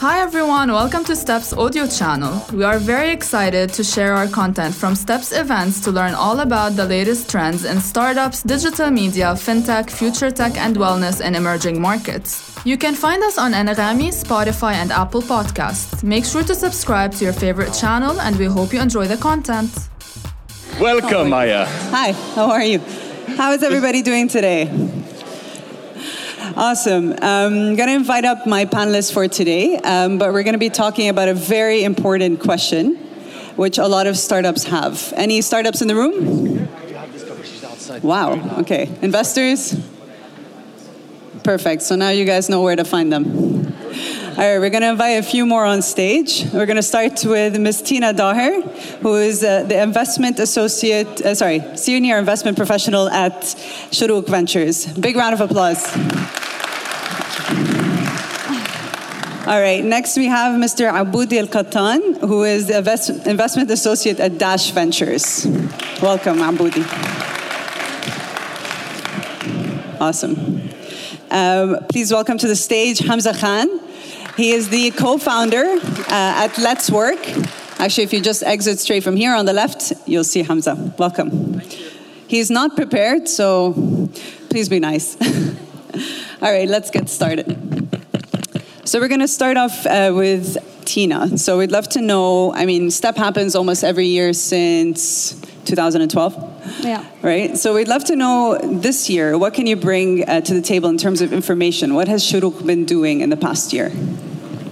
Hi everyone, welcome to Steps audio channel. We are very excited to share our content from Steps events to learn all about the latest trends in startups, digital media, fintech, future tech and wellness in emerging markets. You can find us on Anghami, Spotify and Apple Podcasts. Make sure to subscribe to your favorite channel and we hope you enjoy the content. Welcome, oh Maya. Hi, how are you? How is everybody doing today? Awesome. I'm going to invite up my panelists for today, um, but we're going to be talking about a very important question, which a lot of startups have. Any startups in the room? Wow, okay. Investors? Perfect. So now you guys know where to find them. All right, we're going to invite a few more on stage. We're going to start with Ms. Tina Daher, who is uh, the investment associate, uh, sorry, senior investment professional at Shorooq Ventures. Big round of applause. All right, next we have Mr. Aboudi Qattan, who is the invest- investment associate at Dash Ventures. Welcome, Aboudi. Awesome. Um, please welcome to the stage Hamza Khan. He is the co-founder uh, at Letswork. Actually, if you just exit straight from here on the left, you'll see Hamza. Welcome. He's not prepared, so please be nice. All right, let's get started. So we're going to start off uh, with Tina. So we'd love to know. I mean, Step happens almost every year since 2012. Yeah. Right. So we'd love to know this year. What can you bring uh, to the table in terms of information? What has Shorooq been doing in the past year?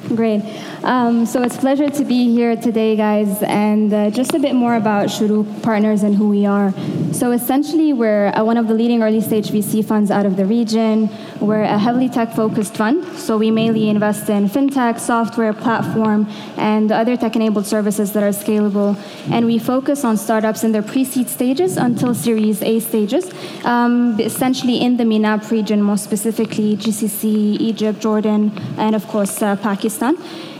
Great. Um, so it's a pleasure to be here today, guys, and uh, just a bit more about Shorooq Partners and who we are. So essentially, we're uh, one of the leading early stage VC funds out of the region. We're a heavily tech focused fund, so we mainly invest in fintech, software, platform, and other tech enabled services that are scalable. And we focus on startups in their pre seed stages until Series A stages, um, essentially in the MENAP region, most specifically GCC, Egypt, Jordan, and of course, uh, Pakistan.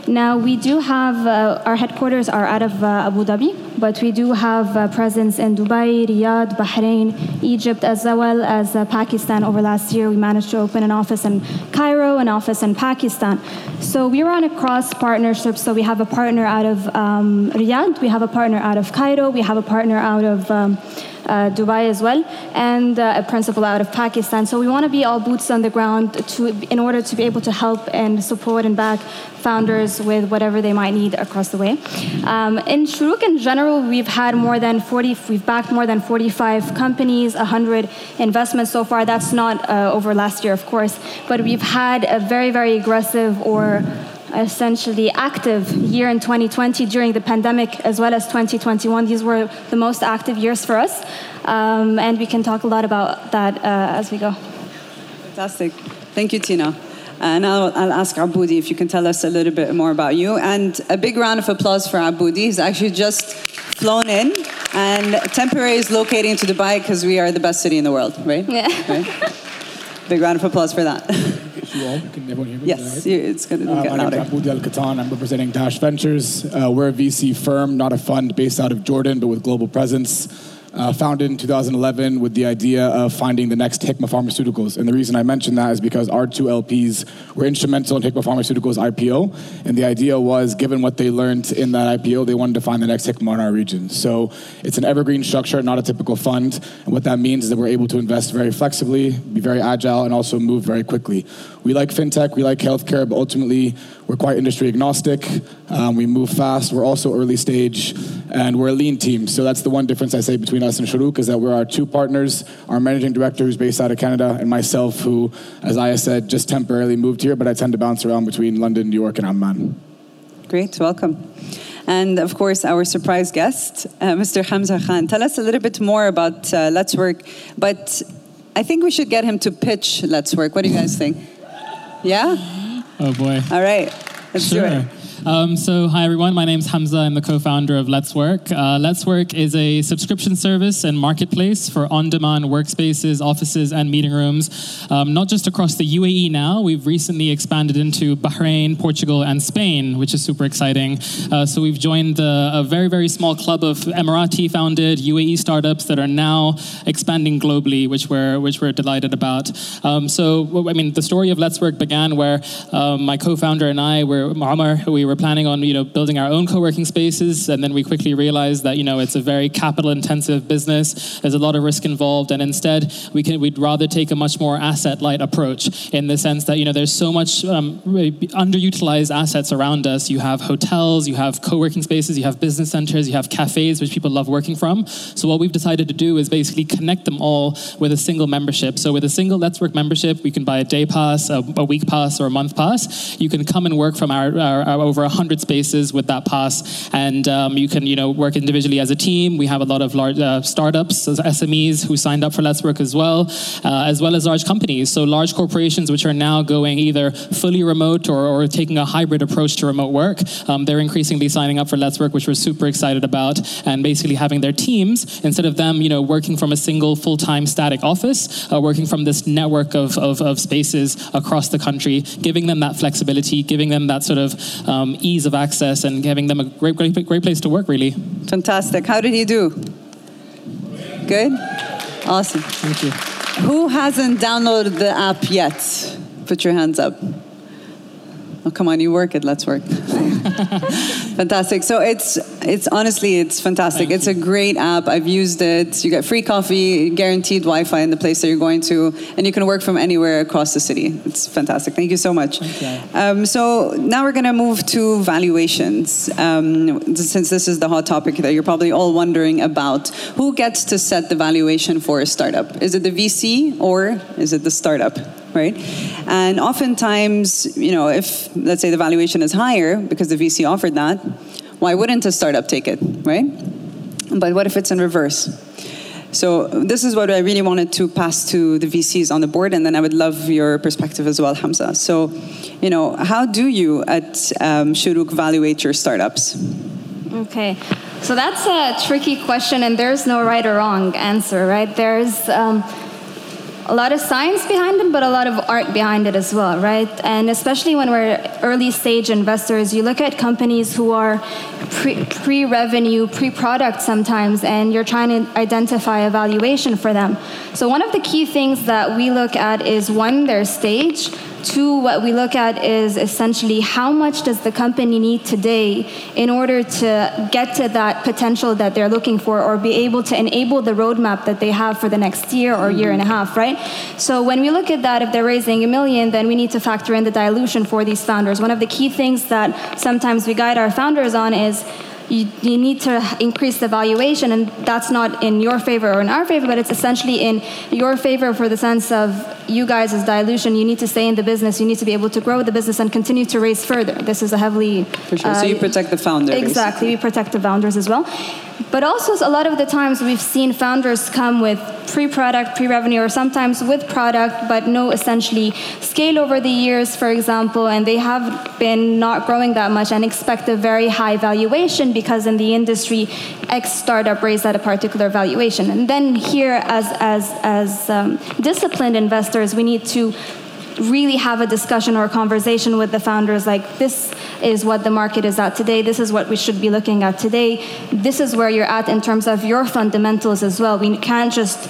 Now, we do have, uh, our headquarters are out of uh, Abu Dhabi, but we do have uh, presence in Dubai, Riyadh, Bahrain, Egypt, as well as uh, Pakistan. Over last year, we managed to open an office in Cairo, an office in Pakistan. So we run across partnerships. So we have a partner out of um, Riyadh, we have a partner out of Cairo, we have a partner out of um, Dubai as well, and uh, a principal out of Pakistan. So we want to be all boots on the ground to, in order to be able to help and support and back founders with whatever they might need across the way. Um, in Shorooq in general, we've had more than 40, we've backed more than 45 companies, 100 investments so far. That's not uh, over last year, of course, but we've had a very, very aggressive or essentially active year in 2020 during the pandemic as well as 2021. These were the most active years for us, um, and we can talk a lot about that uh, as we go. Fantastic. Thank you, Tina. And I'll, I'll ask Aboudi if you can tell us a little bit more about you. And a big round of applause for Aboudi. He's actually just flown in, and temporary is locating to Dubai because we are the best city in the world, right? Yeah. Right? Big round of applause for that. you all. Can everyone hear me? yes, it's going to? Uh, get louder. is Aboudi Al Qattan. I'm representing Dash Ventures. Uh, we're a VC firm, not a fund based out of Jordan, but with global presence. Uh, founded in 2011 with the idea of finding the next Hikma Pharmaceuticals. And the reason I mention that is because our two LPs were instrumental in Hikma Pharmaceuticals' IPO. And the idea was, given what they learned in that IPO, they wanted to find the next Hikma in our region. So it's an evergreen structure, not a typical fund. And what that means is that we're able to invest very flexibly, be very agile, and also move very quickly. We like fintech, we like healthcare, but ultimately we're quite industry agnostic. Um, we move fast. We're also early stage, and we're a lean team. So that's the one difference I say between us and Shorooq is that we're our two partners, our managing director who's based out of Canada, and myself, who, as Aya said, just temporarily moved here, but I tend to bounce around between London, New York, and Amman. Great, welcome. And of course, our surprise guest, uh, Mr. Hamza Khan. Tell us a little bit more about uh, Letswork, but I think we should get him to pitch Letswork. What do you guys think? Yeah? Oh boy. All right, let's do Sure. it. Um, so, hi everyone. My name is Hamza. I'm the co-founder of Letswork. Uh, Letswork is a subscription service and marketplace for on-demand workspaces, offices, and meeting rooms. Um, not just across the UAE now. We've recently expanded into Bahrain, Portugal, and Spain, which is super exciting. Uh, so we've joined a, a very, very small club of Emirati-founded UAE startups that are now expanding globally, which we're which we're delighted about. Um, so, I mean, the story of Letswork began where um, my co-founder and I were Omar. We were planning on you know building our own co-working spaces, and then we quickly realized that you know it's a very capital-intensive business. There's a lot of risk involved, and instead we can we'd rather take a much more asset-light approach in the sense that you know there's so much um, underutilized assets around us. You have hotels, you have co-working spaces, you have business centers, you have cafes, which people love working from. So what we've decided to do is basically connect them all with a single membership. So with a single Letswork membership, we can buy a day pass, a, a week pass, or a month pass. You can come and work from our, our, our over 100 spaces with that pass, and um, you can you know work individually as a team. We have a lot of large uh, startups, SMEs who signed up for Letswork as well, uh, as well as large companies. So large corporations which are now going either fully remote or, or taking a hybrid approach to remote work. Um, they're increasingly signing up for Letswork, which we're super excited about, and basically having their teams instead of them you know working from a single full-time static office, uh, working from this network of, of, of spaces across the country, giving them that flexibility, giving them that sort of um, ease of access, and giving them a great, great, great place to work, really. Fantastic. How did he do? Good? Awesome. Thank you. Who hasn't downloaded the app yet? Put your hands up. Oh, come on, you work it. Let's work. fantastic. So it's it's honestly it's fantastic. It's a great app. I've used it. You get free coffee, guaranteed Wi-Fi in the place that you're going to, and you can work from anywhere across the city. It's fantastic. Thank you so much. Um, so now we're going to move to valuations. Um, since this is the hot topic that you're probably all wondering about, who gets to set the valuation for a startup? Is it the VC or is it the startup? Right? And oftentimes, you know, if let's say the valuation is higher because the VC offered that, why wouldn't a startup take it, right? But what if it's in reverse? So this is what I really wanted to pass to the VCs on the board, and then I would love your perspective as well, Hamza. So, you know, how do you at um, Shorooq evaluate your startups? Okay. So that's a tricky question, and there's no right or wrong answer, right? There's um, a lot of science behind it, but a lot of art behind it as well, right? And especially when we're early stage investors, you look at companies who are pre revenue, pre product sometimes, and you're trying to identify a valuation for them. So, one of the key things that we look at is one, their stage, Two, what we look at is essentially how much does the company need today in order to get to that potential that they're looking for or be able to enable the roadmap that they have for the next year or year and a half, right? So when we look at that, if they're raising a million, then we need to factor in the dilution for these founders. One of the key things that sometimes we guide our founders on is you, you need to increase the valuation, and that's not in your favor or in our favor, but it's essentially in your favor for the sense of you guys as dilution. You need to stay in the business. You need to be able to grow the business and continue to raise further. This is a heavily for sure. Uh, so you uh, protect the founders. Exactly, basically. we protect the founders as well. But also, a lot of the times we've seen founders come with pre-product, pre-revenue, or sometimes with product, but no essentially scale over the years, for example, and they have been not growing that much and expect a very high valuation because in the industry, X startup raised at a particular valuation. And then here, as as as um, disciplined investors, we need to really have a discussion or a conversation with the founders like this is what the market is at today this is what we should be looking at today this is where you're at in terms of your fundamentals as well we can't just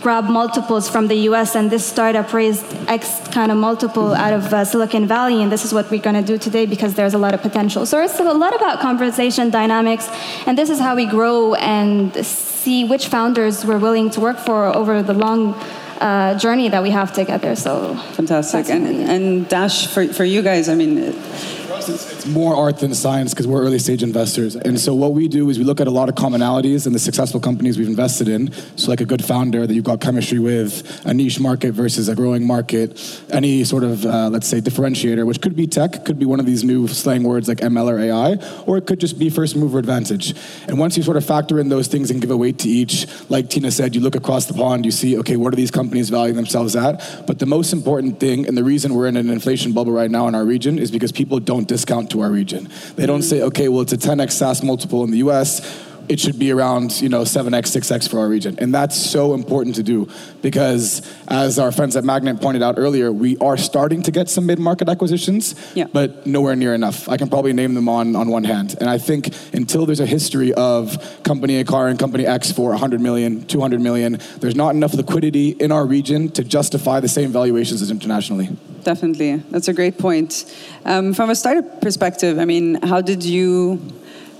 grab multiples from the US and this startup raised X kind of multiple out of uh, Silicon Valley and this is what we're going to do today because there's a lot of potential. So it's a lot about conversation dynamics and this is how we grow and see which founders we're willing to work for over the long uh, journey that we have together. So fantastic. And, and Dash, for, for you guys, I mean, it's more art than science because we're early stage investors. And so what we do is we look at a lot of commonalities in the successful companies we've invested in. So like a good founder that you've got chemistry with, a niche market versus a growing market, any sort of uh, let's say differentiator, which could be tech, could be one of these new slang words like ML or AI, or it could just be first mover advantage. And once you sort of factor in those things and give a weight to each, like Tina said, you look across the pond, you see, okay, what are these companies valuing themselves at? But the most important thing, and the reason we're in an inflation bubble right now in our region, is because people don't don't discount to our region. They don't say, okay, well, it's a 10x SaaS multiple in the US it should be around you know 7x 6x for our region. And that's so important to do because as our friends at MAGNiTT pointed out earlier we are starting to get some mid-market acquisitions Yeah. but nowhere near enough. I can probably name them on, on one hand. And i think until there's a history of company acquiring company x for 100 million 200 million there's not enough liquidity in our region to justify the same valuations as internationally Definitely. That's a great point. Um, from a startup perspective, I mean, how did you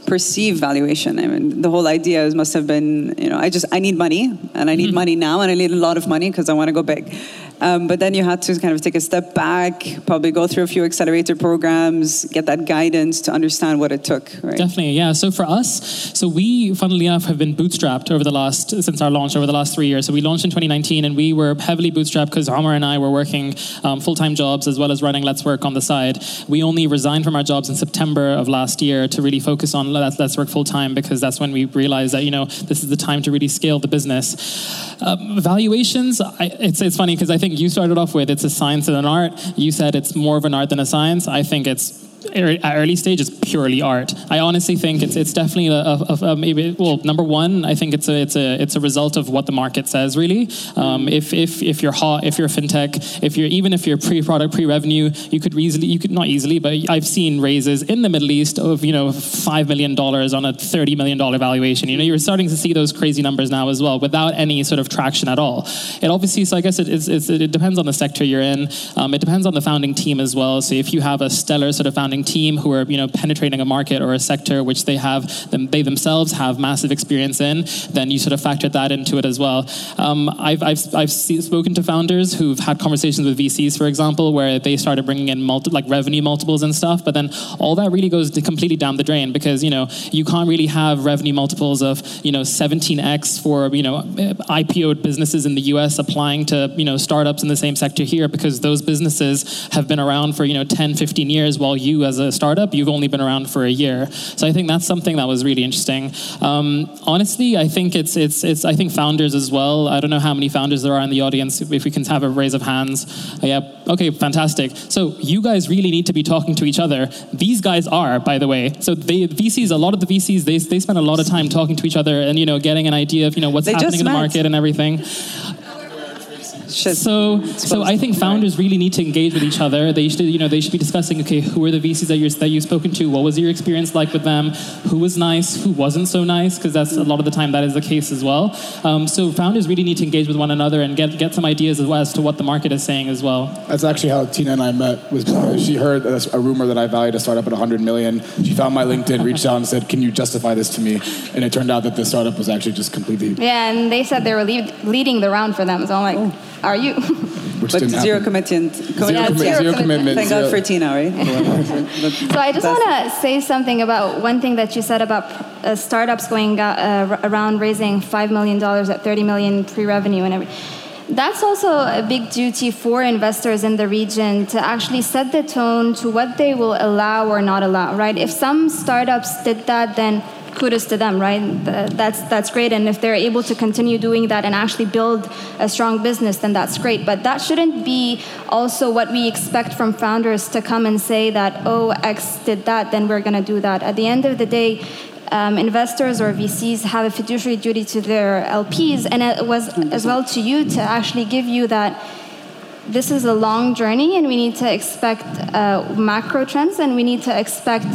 perceive valuation? I mean, the whole idea must have been, you know, I just, I need money and I need money now and I need a lot of money because I want to go big. Um, but then you had to kind of take a step back, probably go through a few accelerator programs, get that guidance to understand what it took, right? Definitely, yeah. So for us, so we, funnily enough, have been bootstrapped over the last since our launch over the last three years. So we launched in 2019, and we were heavily bootstrapped because Omar and I were working um, full-time jobs as well as running Letswork on the side. We only resigned from our jobs in September of last year to really focus on Let's, Letswork full-time because that's when we realized that you know this is the time to really scale the business. Um, valuations, I, it's it's funny because I think you started off with it's a science and an art. You said it's more of an art than a science. I think it's early stage is purely art. I honestly think it's it's definitely a, a, a maybe well number one I think it's a it's a it's a result of what the market says really. Um, if if if you're hot if you're fintech if you're even if you're pre-product pre-revenue you could easily you could not easily but I've seen raises in the Middle East of you know five million dollars on a thirty million dollar valuation. You know you're starting to see those crazy numbers now as well without any sort of traction at all. It obviously so I guess it, it's, it's, it depends on the sector you're in. Um, it depends on the founding team as well. So if you have a stellar sort of founding team who are you know penetrating a market or a sector which they have them, they themselves have massive experience in, then you sort of factor that into it as well. Um, I've I've I've spoken to founders who've had conversations with VCs, for example, where they started bringing in multi, like revenue multiples and stuff, but then all that really goes completely down the drain because you know you can't really have revenue multiples of you know 17x for you know IPO businesses in the US applying to you know startups in the same sector here because those businesses have been around for you know 10 15 years while you as a startup you've only been around for a year. So I think that's something that was really interesting. Um, honestly I think it's it's it's I think founders as well. I don't know how many founders there are in the audience if we can have a raise of hands. Uh, yeah okay fantastic. So you guys really need to be talking to each other. These guys are by the way. So they VCs a lot of the VCs they, they spend a lot of time talking to each other and you know getting an idea of you know what's They happening in the market and everything Shit. so, so I think founders really need to engage with each other. They should, you know, they should be discussing. Okay, who are the VCs that you that you've spoken to? What was your experience like with them? Who was nice? Who wasn't so nice? Because that's a lot of the time that is the case as well. Um, so founders really need to engage with one another and get get some ideas as well as to what the market is saying as well. That's actually how Tina and I met. Was she heard a, a rumor that I valued a startup at 100 million. She found my LinkedIn, reached out, and said, "Can you justify this to me?" And it turned out that the startup was actually just completely, Yeah, and they said they were lead, leading the round for them. So I'm like, are you? which but didn't zero commitment. Zero, Yeah, commi- zero zero commitment. commitment. Thank zero- God for Tina, right? So I just want to say something about one thing that you said about uh, startups going uh, uh, around raising five million dollars at thirty million pre-revenue and everything. That's also a big duty for investors in the region to actually set the tone to what they will allow or not allow, right? If some startups did that, then kudos to them, right? That's that's great, and if they're able to continue doing that and actually build a strong business, then that's great. But that shouldn't be also what we expect from founders to come and say that oh X did that, then we're going to do that. At the end of the day. Um, investors or VCs have a fiduciary duty to their LPs, and it was as well to you to actually give you that this is a long journey and we need to expect uh, macro trends and we need to expect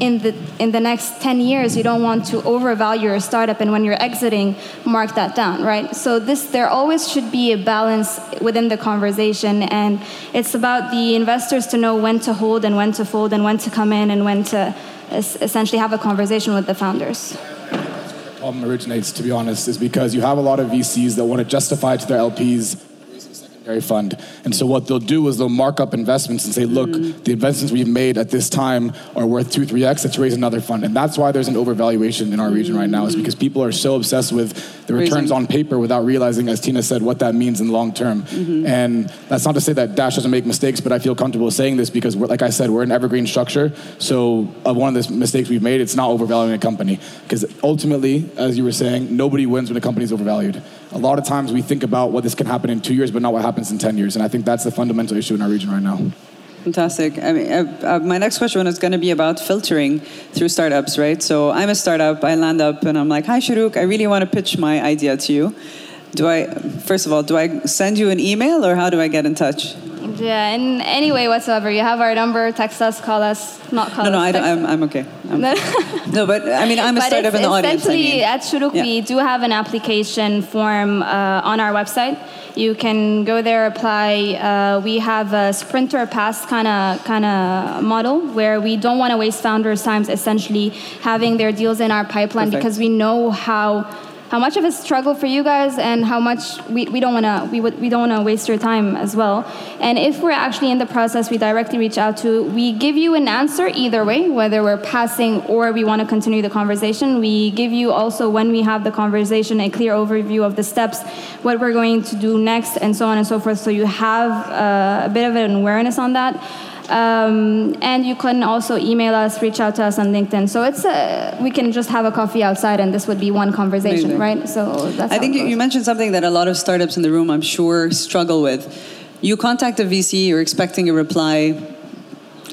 in the in the next 10 years you don't want to overvalue your startup and when you're exiting mark that down right? So this there always should be a balance within the conversation and it's about the investors to know when to hold and when to fold and when to come in and when to es- essentially have a conversation with the founders. The problem originates, to be honest, is because you have a lot of VCs that want to justify to their LPs secondary fund. And so what they'll do is they'll mark up investments and say, look, the investments we've made at this time are worth two, three X, let's raise another fund. And that's why there's an overvaluation in our region right now, is because people are so obsessed with the returns Raising. on paper without realizing, as Tina said, what that means in the long term. And that's not to say that Dash doesn't make mistakes, but I feel comfortable saying this because, we're, like I said, we're an evergreen structure. So uh, one of the mistakes we've made, it's not overvaluing a company. Because ultimately, as you were saying, nobody wins when a company is overvalued. A lot of times we think about what this can happen in two years, but not what happens in 10 years. And I think that's the fundamental issue in our region right now. Fantastic. I mean, uh, uh, my next question is going to be about filtering through startups, right? So I'm a startup. I land up and I'm like, "Hi, Shorooq. I really want to pitch my idea to you. Do I? First of all, do I send you an email or how do I get in touch? Yeah, in any way whatsoever. You have our number, text us, call us, not call No, us. no, I don't, I'm, I'm okay. I'm- no, but I mean, I'm a but startup in the audience. I essentially mean. at Shorooq Yeah. we do have an application form uh, on our website. You can go there, apply. Uh, we have a sprinter pass kind of kind of model where we don't want to waste founders' times essentially having their deals in our pipeline Perfect. because we know how how much of a struggle for you guys and how much we, we don't want to we, we don't want to waste your time as well. And if we're actually in the process we directly reach out to we give you an answer either way whether we're passing or we want to continue the conversation. We give you also when we have the conversation a clear overview of the steps what we're going to do next and so on and so forth. So you have uh, a bit of an awareness on that um, and you can also email us, reach out to us on LinkedIn. So it's a, we can just have a coffee outside, and this would be one conversation, Amazing. right? So that's. I think you, you mentioned something that a lot of startups in the room, I'm sure, struggle with. You contact a VC, you're expecting a reply,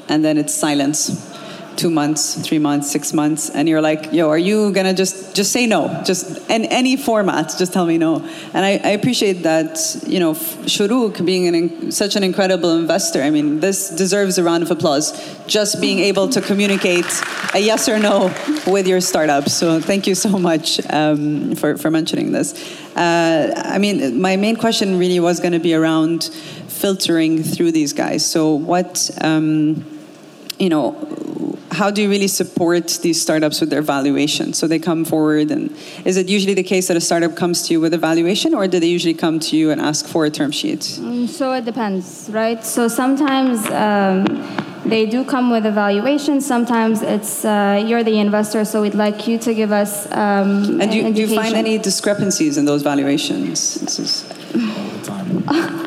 and then it's silence. Two months, three months, six months, and you're like, "Yo, are you gonna just just say no? Just in any format, just tell me no." And I, I appreciate that. You know, Shorooq being an, such an incredible investor. I mean, this deserves a round of applause. Just being able to communicate a yes or no with your startup. So thank you so much um, for for mentioning this. Uh, I mean, my main question really was going to be around filtering through these guys. So what? Um, you know, how do you really support these startups with their valuation? So they come forward, and is it usually the case that a startup comes to you with a valuation, or do they usually come to you and ask for a term sheet? Mm, So it depends, right? So sometimes um, they do come with a valuation. Sometimes it's uh, you're the investor, so we'd like you to give us. Um, And do you, an do you find any discrepancies in those valuations? This is all the time.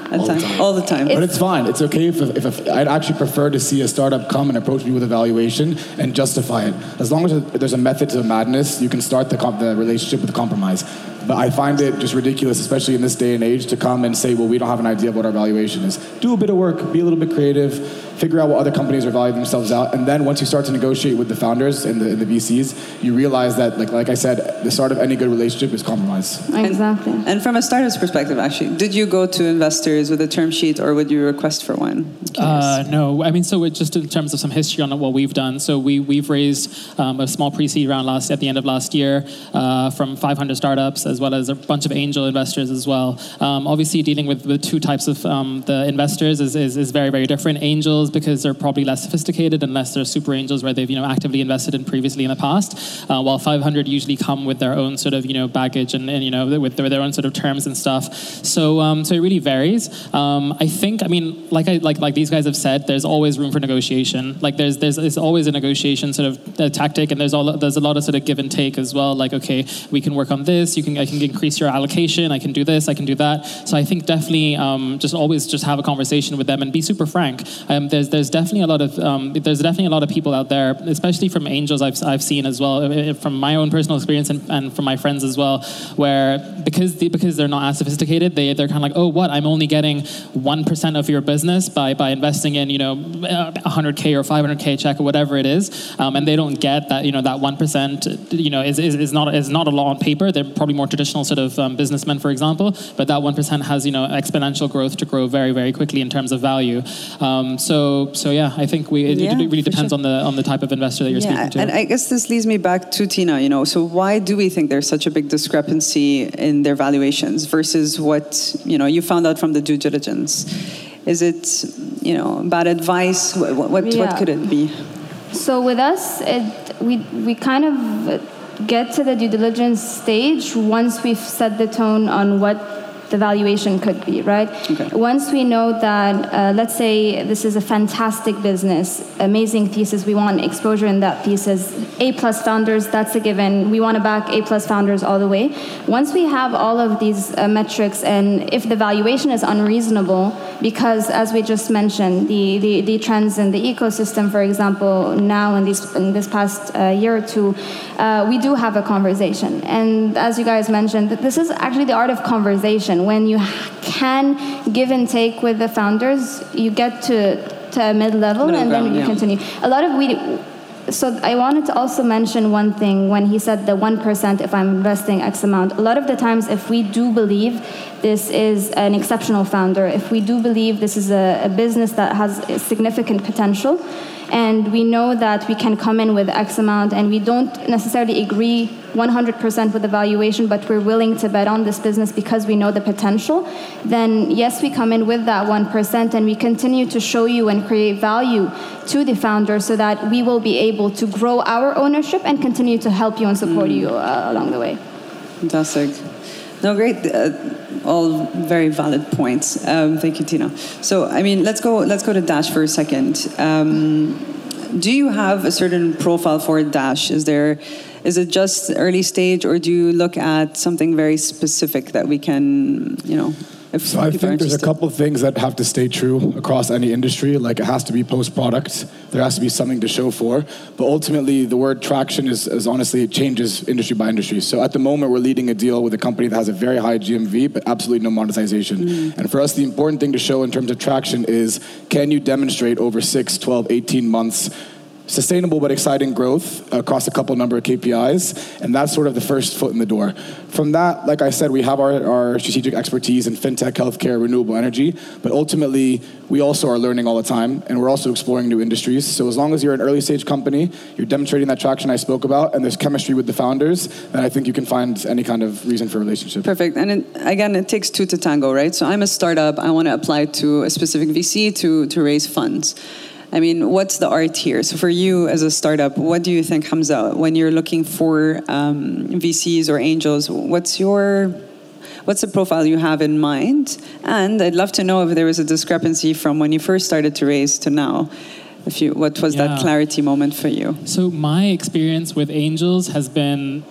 at All the time- time. all the time. But it's fine. It's okay if, if, if I'd actually prefer to see a startup come and approach me with a valuation and justify it. As long as there's a method to the madness, you can start the, com- the relationship with compromise. But I find it just ridiculous, especially in this day and age, to come and say, well, we don't have an idea of what our valuation is. Do a bit of work, be a little bit creative, figure out what other companies are valuing themselves out, and then once you start to negotiate with the founders and the, and the VCs, you realize that, like, like I said, the start of any good relationship is compromise. Exactly. And from a startup's perspective, actually, did you go to investors with a term sheet, or would you request for one? Uh, no, I mean, so just in terms of some history on what we've done, so we we've raised um, a small pre-seed round last at the end of last year uh, from 500 startups as well as a bunch of angel investors as well. Um, obviously, dealing with the two types of um, the investors is, is, is very very different. Angels because they're probably less sophisticated unless they're super angels where they've you know actively invested in previously in the past. Uh, while 500 usually come with their own sort of you know baggage and, and you know with their, their own sort of terms and stuff. So um, so it really varies. Um, I think I mean like I like like these guys have said, there's always room for negotiation. Like there's there's, there's always a negotiation sort of uh, tactic, and there's all there's a lot of sort of give and take as well. Like okay, we can work on this. You can I can increase your allocation. I can do this. I can do that. So I think definitely um, just always just have a conversation with them and be super frank. Um, there's there's definitely a lot of um, there's definitely a lot of people out there, especially from angels I've, I've seen as well, uh, from my own personal experience and, and from my friends as well, where because they, because they're not as sophisticated, they they're kind of like, oh, what? I'm only getting one percent of your business by by investing in you know 100k or 500k check or whatever it is, um, and they don't get that you know that one percent you know is, is, is not is not a law on paper. They're probably more traditional sort of um, businessmen, for example, but that one percent has you know exponential growth to grow very very quickly in terms of value. Um, so so yeah, I think we it, Yeah, it really depends sure. on the on the type of investor that you're yeah, speaking to. and I guess this leads me back to Tina. You know, so why do we think there's such a big discrepancy in their valuations versus what you know you found out from the due diligence? Is it you know bad advice? What what, Yeah. what could it be? So with us, it, we we kind of get to the due diligence stage once we've set the tone on what the valuation could be, right? Okay. Once we know that, uh, let's say this is a fantastic business, amazing thesis, we want exposure in that thesis, A plus founders, that's a given. We want to back A plus founders all the way. Once we have all of these uh, metrics, and if the valuation is unreasonable, because as we just mentioned, the, the, the trends in the ecosystem, for example, now in, these, in this past uh, year or two, uh, we do have a conversation. And as you guys mentioned, this is actually the art of conversation. When you can give and take with the founders, you get to to a mid level, Middle and then you yeah. continue. A lot of we. So I wanted to also mention one thing when he said the one percent if I'm investing X amount. A lot of the times, if we do believe this is an exceptional founder, if we do believe this is a, a business that has significant potential, and we know that we can come in with X amount, and we don't necessarily agree 100% with the valuation, but we're willing to bet on this business because we know the potential, then yes, we come in with that 1% and we continue to show you and create value to the founder so that we will be able to grow our ownership and continue to help you and support you uh, along the way. Fantastic. No, great. Uh, all very valid points. Um, thank you, Tina. So, I mean, let's go. Let's go to Dash for a second. Um, do you have a certain profile for Dash? Is there, is it just early stage, or do you look at something very specific that we can, you know? If So I think there's a couple of things that have to stay true across any industry. Like it has to be post product. There has to be something to show for. But ultimately, the word traction is, is honestly it changes industry by industry. So at the moment, we're leading a deal with a company that has a very high GMV, but absolutely no monetization. And for us, the important thing to show in terms of traction is can you demonstrate over 6, 12, 18 months sustainable but exciting growth across a couple number of KPIs, and that's sort of the first foot in the door. From that, like I said, we have our, our strategic expertise in fintech, healthcare, renewable energy, but ultimately, we also are learning all the time, and we're also exploring new industries. So as long as you're an early stage company, you're demonstrating that traction I spoke about, and there's chemistry with the founders, then I think you can find any kind of reason for a relationship. Perfect. And it, again, it takes two to tango, right? So I'm a startup. I want to apply to a specific VC to, to raise funds. I mean, what's the art here? So for you as a startup, what do you think, Hamza, when you're looking for um, VCs or angels? What's your what's the profile you have in mind? And I'd love to know if there was a discrepancy from when you first started to raise to now. If you, what was that clarity moment for you? So my experience with angels has been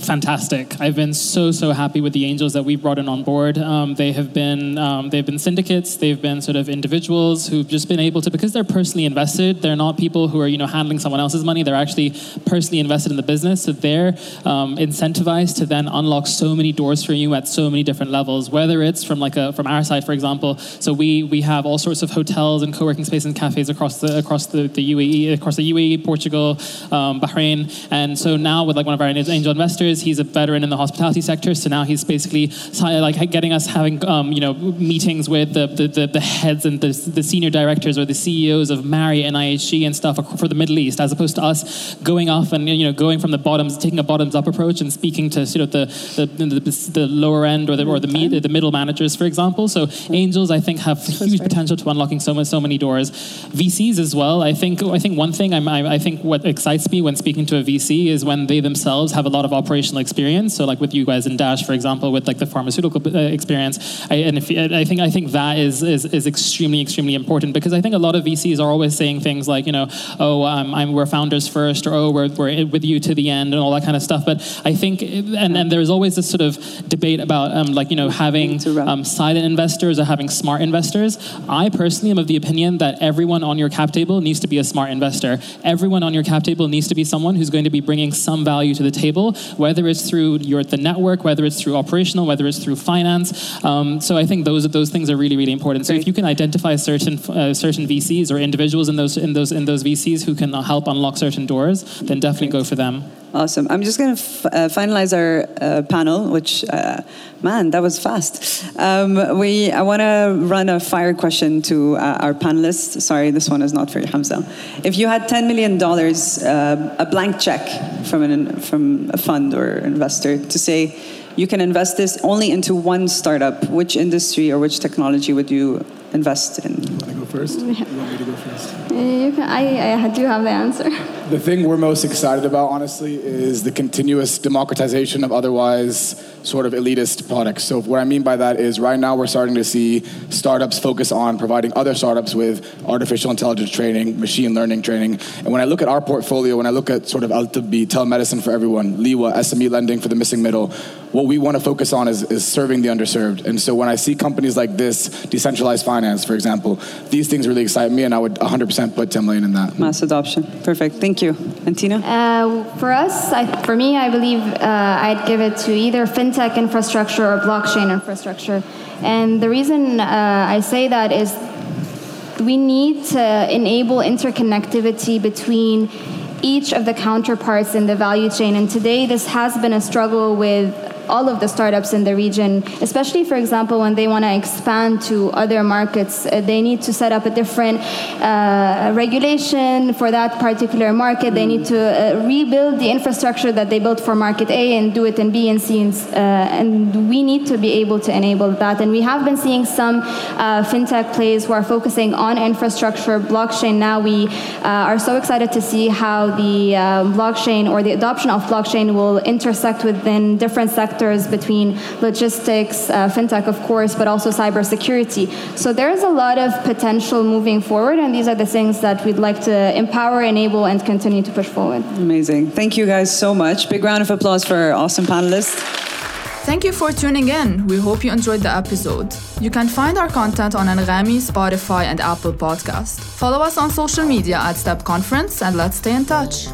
fantastic. I've been so so happy with the angels that we've brought in on board. Um, they have been um, they've been syndicates. They've been sort of individuals who've just been able to because they're personally invested. They're not people who are you know handling someone else's money. They're actually personally invested in the business. So they're um, incentivized to then unlock so many doors for you at so many different levels. Whether it's from like a from our side, for example. So we we have all sorts of hotels and co-working spaces and cafes across the across the, the UAE, across the UAE, Portugal, um, Bahrain, and so now with like one of our angel investors, he's a veteran in the hospitality sector. So now he's basically like getting us having um, you know meetings with the, the, the, heads and the, the senior directors or the CEOs of Marriott and IHG and stuff for the Middle East, as opposed to us going off and you know going from the bottoms, taking a bottoms up approach and speaking to sort of the the, the, the lower end or the or the, the middle managers, for example. So angels, I think, have huge potential to unlocking so much, so many doors. VCs as well. I think I think one thing I'm, I, I think what excites me when speaking to a VC is when they themselves have a lot of operational experience. So like with you guys in Dash, for example, with like the pharmaceutical uh, experience. I, and if, I think I think that is, is is extremely extremely important because I think a lot of VCs are always saying things like you know oh um, I'm we're founders first or oh we're, we're with you to the end and all that kind of stuff. But I think and and there's always this sort of debate about um, like you know having um, silent investors or having smart investors. I personally am of the opinion that everyone on your cap table needs to be a smart investor. Everyone on your cap table needs to be someone who's going to be bringing some value to the table, whether it's through your the network, whether it's through operational, whether it's through finance. Um, so I think those those things are really really important. So if you can identify certain uh, certain VCs or individuals in those in those in those VCs who can help unlock certain doors, then definitely go for them. Awesome. I'm just going to f- uh, finalize our uh, panel, which, uh, man, that was fast. Um, we, I want to run a fire question to uh, our panelists. Sorry, this one is not for you, Hamza. If you had $10 million, uh, a blank check from, an, from a fund or investor to say, you can invest this only into one startup, which industry or which technology would you invest in? Want to go first? You want me to go first? You can, I, I do have the answer. The thing we're most excited about, honestly, is the continuous democratization of otherwise sort of elitist products. So, what I mean by that is right now we're starting to see startups focus on providing other startups with artificial intelligence training, machine learning training. And when I look at our portfolio, when I look at sort of Altibbi, telemedicine for everyone, Liwwa, SME lending for the missing middle, what we want to focus on is, is serving the underserved. And so, when I see companies like this, decentralized finance, for example, these things really excite me, and I would 100% put 10 million in that. Mass adoption. Perfect. Thank you. And Tina? Uh, for us, I, for me, I believe uh, I'd give it to either fintech infrastructure or blockchain infrastructure. And the reason uh, I say that is we need to enable interconnectivity between each of the counterparts in the value chain. And today, this has been a struggle with all of the startups in the region, especially, for example, when they want to expand to other markets, uh, they need to set up a different uh, regulation for that particular market. They need to uh, rebuild the infrastructure that they built for market A and do it in B and C, and, uh, and we need to be able to enable that. And we have been seeing some uh, fintech plays who are focusing on infrastructure, blockchain. Now we uh, are so excited to see how the blockchain or the adoption of blockchain will intersect within different sectors sectors between logistics, uh, fintech, of course, but also cybersecurity. So there's a lot of potential moving forward, and these are the things that we'd like to empower, enable, and continue to push forward. Amazing. Thank you guys so much. Big round of applause for our awesome panelists. Thank you for tuning in. We hope you enjoyed the episode. You can find our content on Anghami, Spotify, and Apple Podcast. Follow us on social media at Step Conference and let's stay in touch.